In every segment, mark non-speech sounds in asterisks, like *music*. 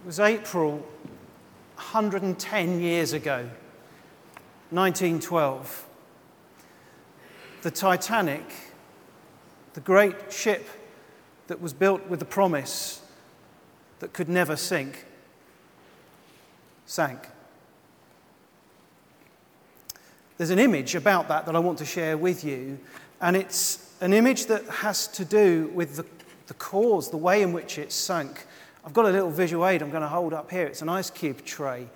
It was April 110 years ago, 1912. The Titanic, the great ship that was built with the promise that could never sink, sank. There's an image about that that I want to share with you, and it's an image that has to do with the, the cause, the way in which it sank. I've got a little visual aid I'm going to hold up here. It's an ice cube tray.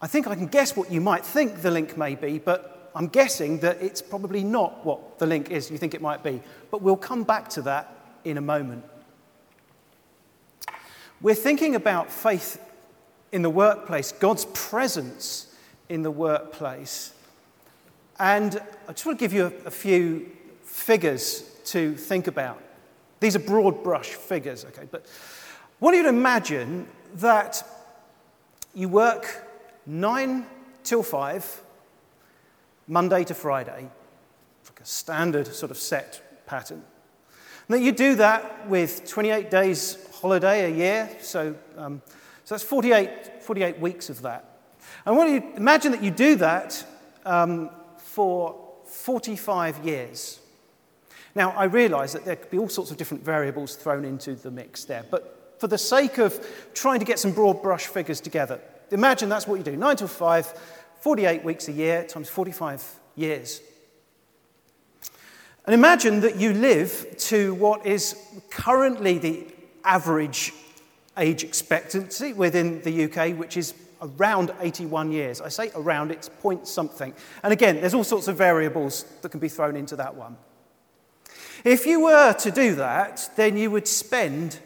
I think I can guess what you might think the link may be, but I'm guessing that it's probably not what the link is you think it might be. But we'll come back to that in a moment. We're thinking about faith in the workplace, God's presence in the workplace. And I just want to give you a, a few figures to think about. These are broad brush figures, okay? But want you to imagine that you work nine till five, Monday to Friday, like a standard sort of set pattern. And that you do that with 28 days holiday a year, so, um, so that's 48, 48 weeks of that. And I want you imagine that you do that um, for 45 years. Now, I realize that there could be all sorts of different variables thrown into the mix there, but for the sake of trying to get some broad brush figures together, imagine that's what you do 9 to 5, 48 weeks a year times 45 years. And imagine that you live to what is currently the average age expectancy within the UK, which is around 81 years. I say around, it's point something. And again, there's all sorts of variables that can be thrown into that one. If you were to do that, then you would spend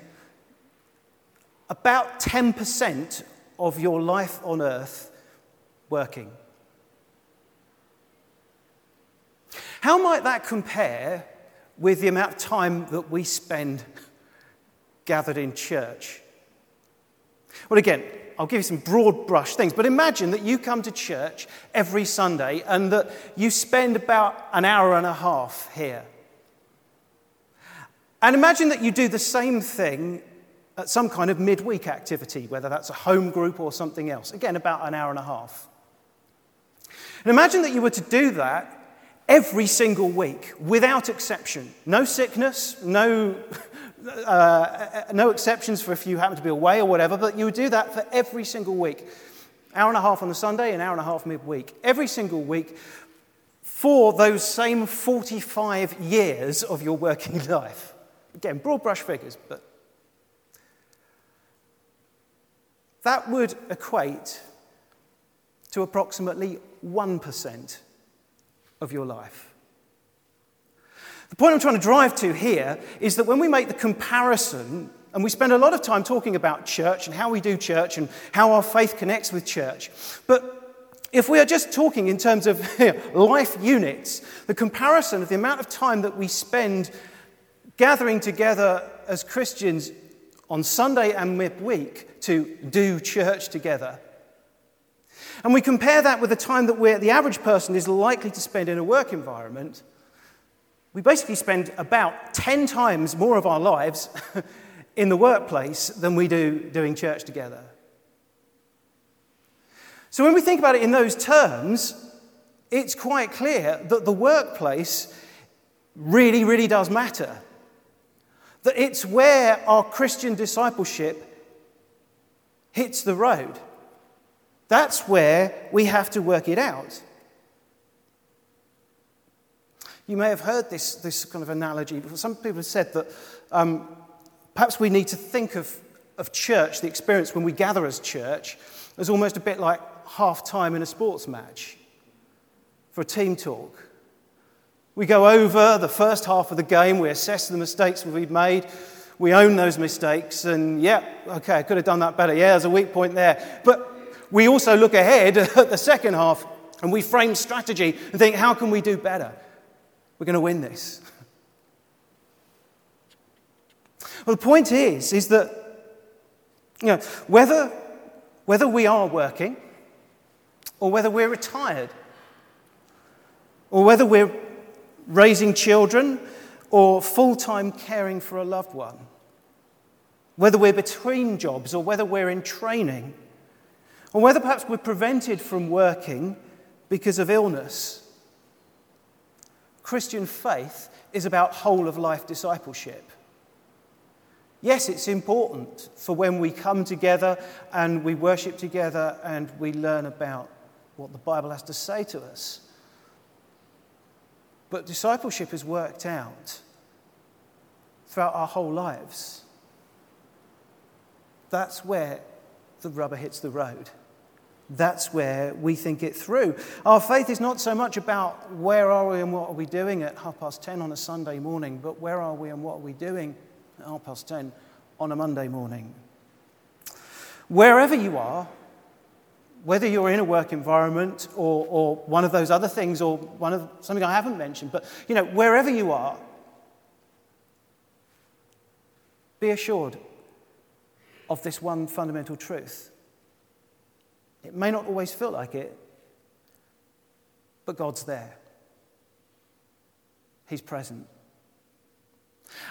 about 10% of your life on earth working. How might that compare with the amount of time that we spend gathered in church? Well, again, I'll give you some broad brush things, but imagine that you come to church every Sunday and that you spend about an hour and a half here. And imagine that you do the same thing some kind of midweek activity, whether that's a home group or something else. Again, about an hour and a half. And imagine that you were to do that every single week, without exception. No sickness, no, *laughs* uh, no exceptions for if you happen to be away or whatever, but you would do that for every single week. Hour and a half on the Sunday, an hour and a half midweek. Every single week for those same 45 years of your working *laughs* life. Again, broad brush figures, but that would equate to approximately 1% of your life. The point I'm trying to drive to here is that when we make the comparison, and we spend a lot of time talking about church and how we do church and how our faith connects with church, but if we are just talking in terms of *laughs* life units, the comparison of the amount of time that we spend gathering together as Christians on Sunday and midweek to do church together and we compare that with the time that the average person is likely to spend in a work environment, we basically spend about 10 times more of our lives *laughs* in the workplace than we do doing church together. So when we think about it in those terms, it's quite clear that the workplace really, really does matter. That it's where our Christian discipleship hits the road. That's where we have to work it out. You may have heard this, this kind of analogy. Before. Some people have said that um, perhaps we need to think of, of church, the experience when we gather as church, as almost a bit like half time in a sports match for a team talk. We go over the first half of the game, we assess the mistakes we've made, we own those mistakes, and yeah, okay, I could have done that better. Yeah, there's a weak point there. But we also look ahead *laughs* at the second half and we frame strategy and think, how can we do better? We're going to win this. Well, the point is, is that you know, whether, whether we are working or whether we're retired or whether we're raising children or full time caring for a loved one, whether we're between jobs or whether we're in training, or whether perhaps we're prevented from working because of illness. Christian faith is about whole of life discipleship. Yes, it's important for when we come together and we worship together and we learn about what the Bible has to say to us. But discipleship is worked out throughout our whole lives. That's where the rubber hits the road. That's where we think it through. Our faith is not so much about where are we and what are we doing at half past 10 on a Sunday morning, but where are we and what are we doing at half past 10 on a Monday morning. Wherever you are, whether you're in a work environment or, or one of those other things or one of something I haven't mentioned, but you know, wherever you are, be assured of this one fundamental truth. It may not always feel like it, but God's there. He's present.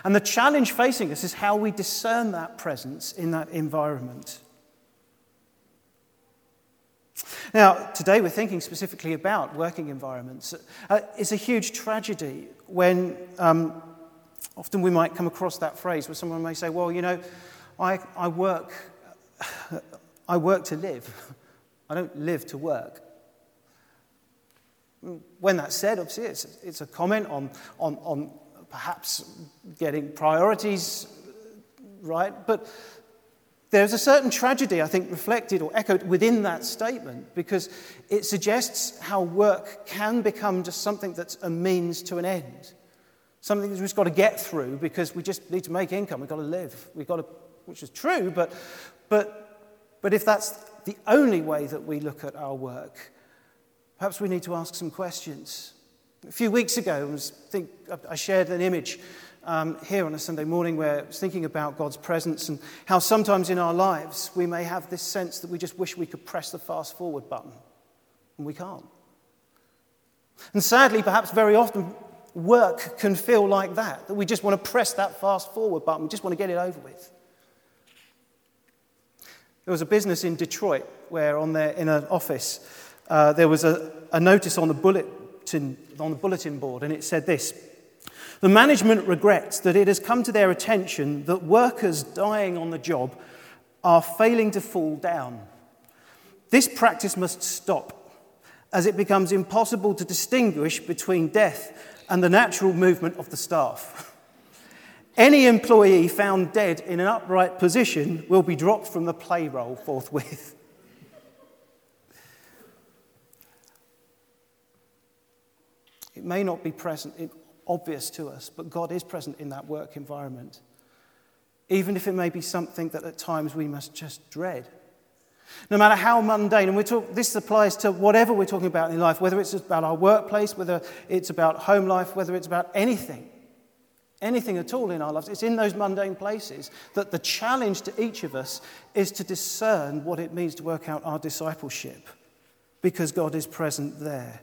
And the challenge facing us is how we discern that presence in that environment. Now, today we're thinking specifically about working environments. Uh, it's a huge tragedy when um, often we might come across that phrase where someone may say, Well, you know, I, I, work, *laughs* I work to live, *laughs* I don't live to work. When that's said, obviously, it's, it's a comment on, on, on perhaps getting priorities right, but there's a certain tragedy, I think, reflected or echoed within that statement because it suggests how work can become just something that's a means to an end. Something that we've got to get through because we just need to make income, we've got to live, we've got to, which is true, but, but, but if that's the only way that we look at our work, perhaps we need to ask some questions. A few weeks ago, I, was think, I shared an image um, here on a Sunday morning we're thinking about God's presence and how sometimes in our lives we may have this sense that we just wish we could press the fast forward button, and we can't. And sadly, perhaps very often, work can feel like that, that we just want to press that fast forward button, we just want to get it over with. There was a business in Detroit where, on their, in an office, uh, there was a, a notice on the bulletin, on the bulletin board, and it said this The management regrets that it has come to their attention that workers dying on the job are failing to fall down. This practice must stop, as it becomes impossible to distinguish between death and the natural movement of the staff. Any employee found dead in an upright position will be dropped from the payroll forthwith. It may not be present, obvious to us, but God is present in that work environment, even if it may be something that at times we must just dread. No matter how mundane, and we talk, this applies to whatever we're talking about in life, whether it's about our workplace, whether it's about home life, whether it's about anything, anything at all in our lives, it's in those mundane places that the challenge to each of us is to discern what it means to work out our discipleship because God is present there.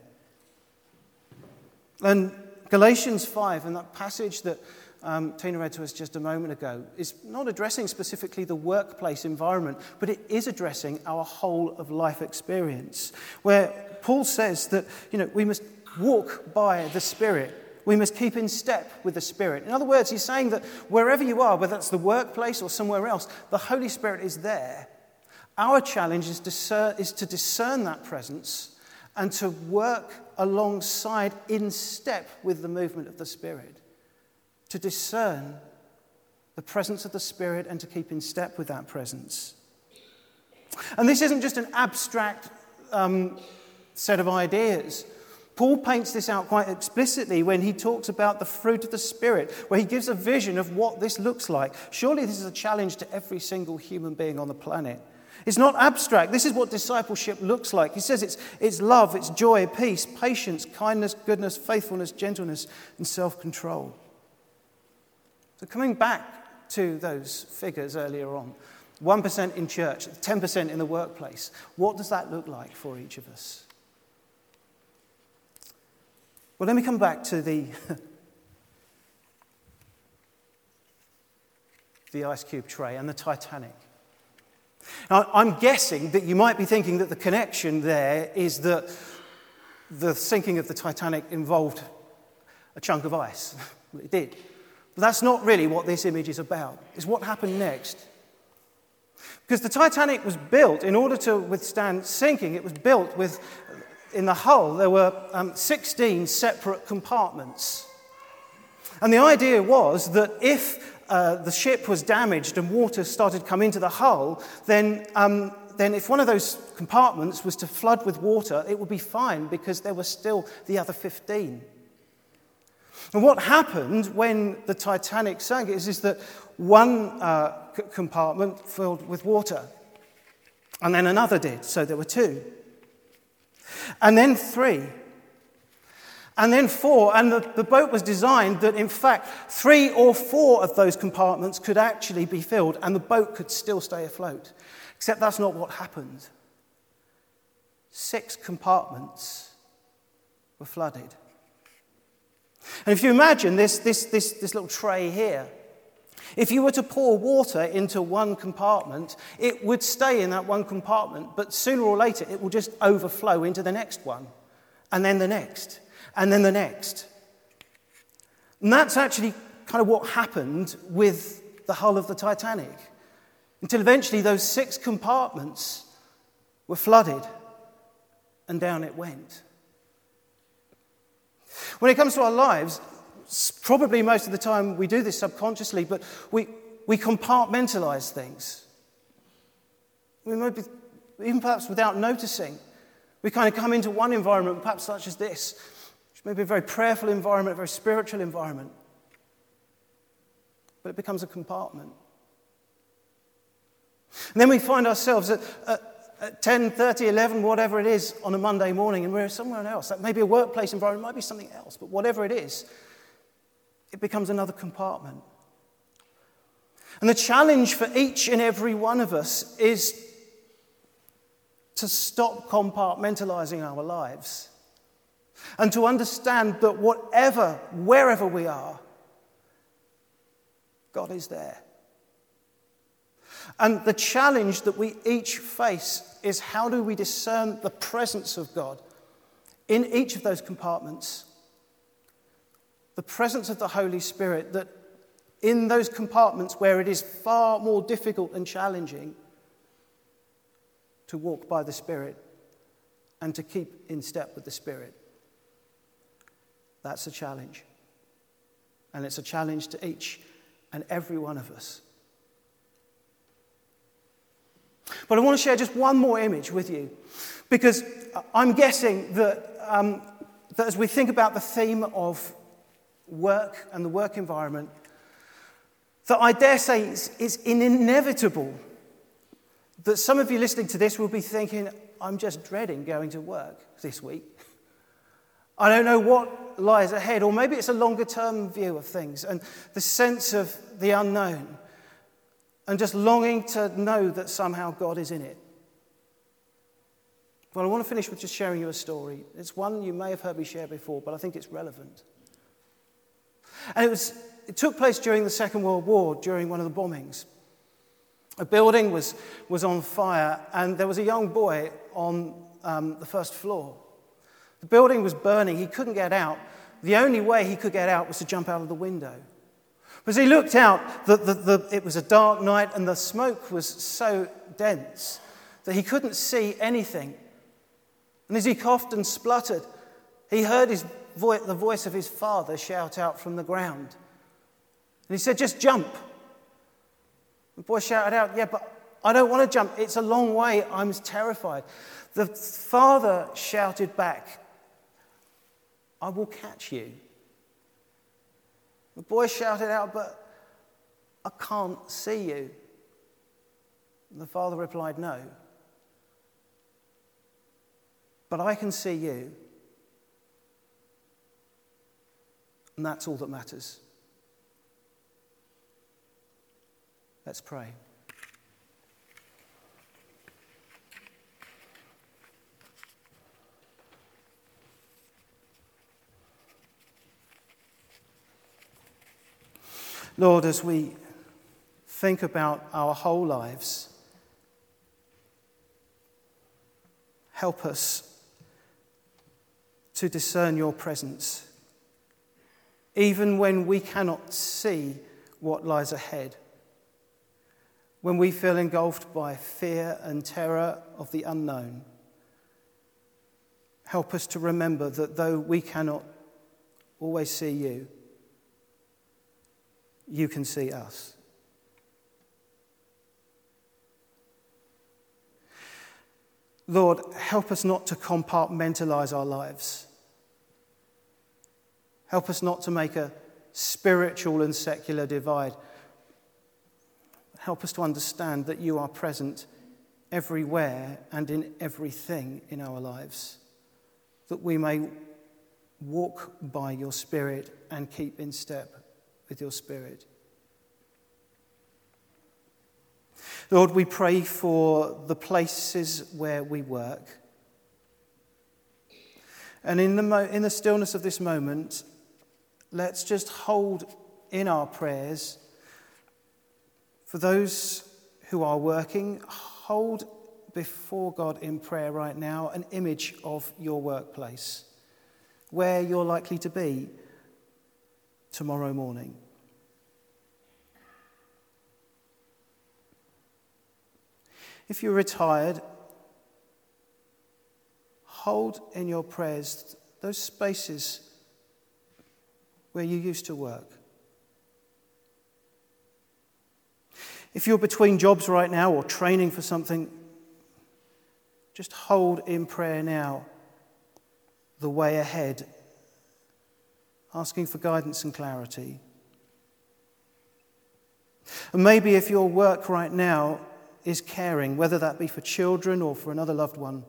And Galatians 5, and that passage that um, Tina read to us just a moment ago, is not addressing specifically the workplace environment, but it is addressing our whole of life experience, where Paul says that you know, we must walk by the Spirit. We must keep in step with the Spirit. In other words, he's saying that wherever you are, whether that's the workplace or somewhere else, the Holy Spirit is there. Our challenge is, is to discern that presence and to work alongside, in step with the movement of the Spirit, to discern the presence of the Spirit and to keep in step with that presence. And this isn't just an abstract um, set of ideas. Paul paints this out quite explicitly when he talks about the fruit of the Spirit, where he gives a vision of what this looks like. Surely this is a challenge to every single human being on the planet. It's not abstract. This is what discipleship looks like. He says it's, it's love, it's joy, peace, patience, kindness, goodness, faithfulness, gentleness, and self control. So, coming back to those figures earlier on 1% in church, 10% in the workplace, what does that look like for each of us? Well, let me come back to the *laughs* the ice cube tray and the Titanic. Now, I'm guessing that you might be thinking that the connection there is that the sinking of the Titanic involved a chunk of ice. *laughs* it did. But that's not really what this image is about. It's what happened next. Because the Titanic was built in order to withstand sinking, it was built with, in the hull, there were um, 16 separate compartments. And the idea was that if uh, the ship was damaged and water started coming into the hull, then, um, then if one of those compartments was to flood with water, it would be fine because there were still the other 15. And what happened when the Titanic sank is, is that one uh, c- compartment filled with water, and then another did, so there were two. And then three. And then four. And the, the boat was designed that, in fact, three or four of those compartments could actually be filled, and the boat could still stay afloat. Except that's not what happened. Six compartments were flooded. And if you imagine this, this, this, this little tray here, if you were to pour water into one compartment, it would stay in that one compartment, but sooner or later it will just overflow into the next one, and then the next, and then the next. And that's actually kind of what happened with the hull of the Titanic, until eventually those six compartments were flooded, and down it went. When it comes to our lives, probably most of the time we do this subconsciously, but we, we compartmentalize things. We might be, even perhaps without noticing. We kind of come into one environment, perhaps such as this, which may be a very prayerful environment, a very spiritual environment, but it becomes a compartment. And then we find ourselves at, at at 10, 30, 11, whatever it is on a Monday morning, and we're somewhere else. That may be a workplace environment, might be something else, but whatever it is, it becomes another compartment. And the challenge for each and every one of us is to stop compartmentalizing our lives and to understand that whatever, wherever we are, God is there. And the challenge that we each face is how do we discern the presence of God in each of those compartments? The presence of the Holy Spirit, that in those compartments where it is far more difficult and challenging to walk by the Spirit and to keep in step with the Spirit. That's a challenge. And it's a challenge to each and every one of us. But I want to share just one more image with you because I'm guessing that, um, that as we think about the theme of work and the work environment, that I dare say it's, it's inevitable that some of you listening to this will be thinking, I'm just dreading going to work this week. *laughs* I don't know what lies ahead, or maybe it's a longer term view of things and the sense of the unknown and just longing to know that somehow God is in it. Well, I want to finish with just sharing you a story. It's one you may have heard me share before, but I think it's relevant. And it, was, it took place during the Second World War, during one of the bombings. A building was, was on fire, and there was a young boy on um, the first floor. The building was burning, he couldn't get out. The only way he could get out was to jump out of the window. As he looked out, the, the, the, it was a dark night and the smoke was so dense that he couldn't see anything. And as he coughed and spluttered, he heard his vo- the voice of his father shout out from the ground. And he said, Just jump. The boy shouted out, Yeah, but I don't want to jump. It's a long way. I'm terrified. The father shouted back, I will catch you. The boy shouted out, But I can't see you. And the father replied, No. But I can see you. And that's all that matters. Let's pray. Lord, as we think about our whole lives. Help us to discern your presence, even when we cannot see what lies ahead. When we feel engulfed by fear and terror of the unknown, help us to remember that though we cannot always see you, you can see us. Lord, help us not to compartmentalize our lives. Help us not to make a spiritual and secular divide. Help us to understand that you are present everywhere and in everything in our lives, that we may walk by your Spirit and keep in step with your Spirit. Lord, we pray for the places where we work. And in the, mo- in the stillness of this moment, let's just hold in our prayers for those who are working, hold before God in prayer right now an image of your workplace, where you're likely to be tomorrow morning. If you're retired, hold in your prayers those spaces where you used to work. If you're between jobs right now or training for something, just hold in prayer now the way ahead, asking for guidance and clarity. And maybe if your work right now is caring, whether that be for children or for another loved one,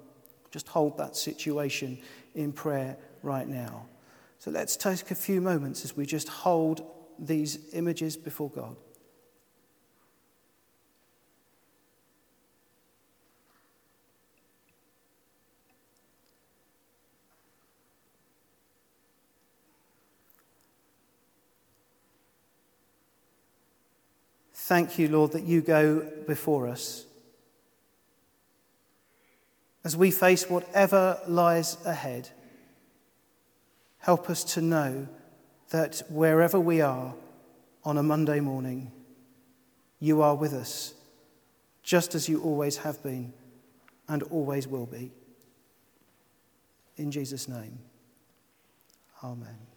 just hold that situation in prayer right now. So let's take a few moments as we just hold these images before God. Thank you, Lord, that you go before us. As we face whatever lies ahead, help us to know that wherever we are on a Monday morning, you are with us, just as you always have been and always will be. In Jesus' name, amen.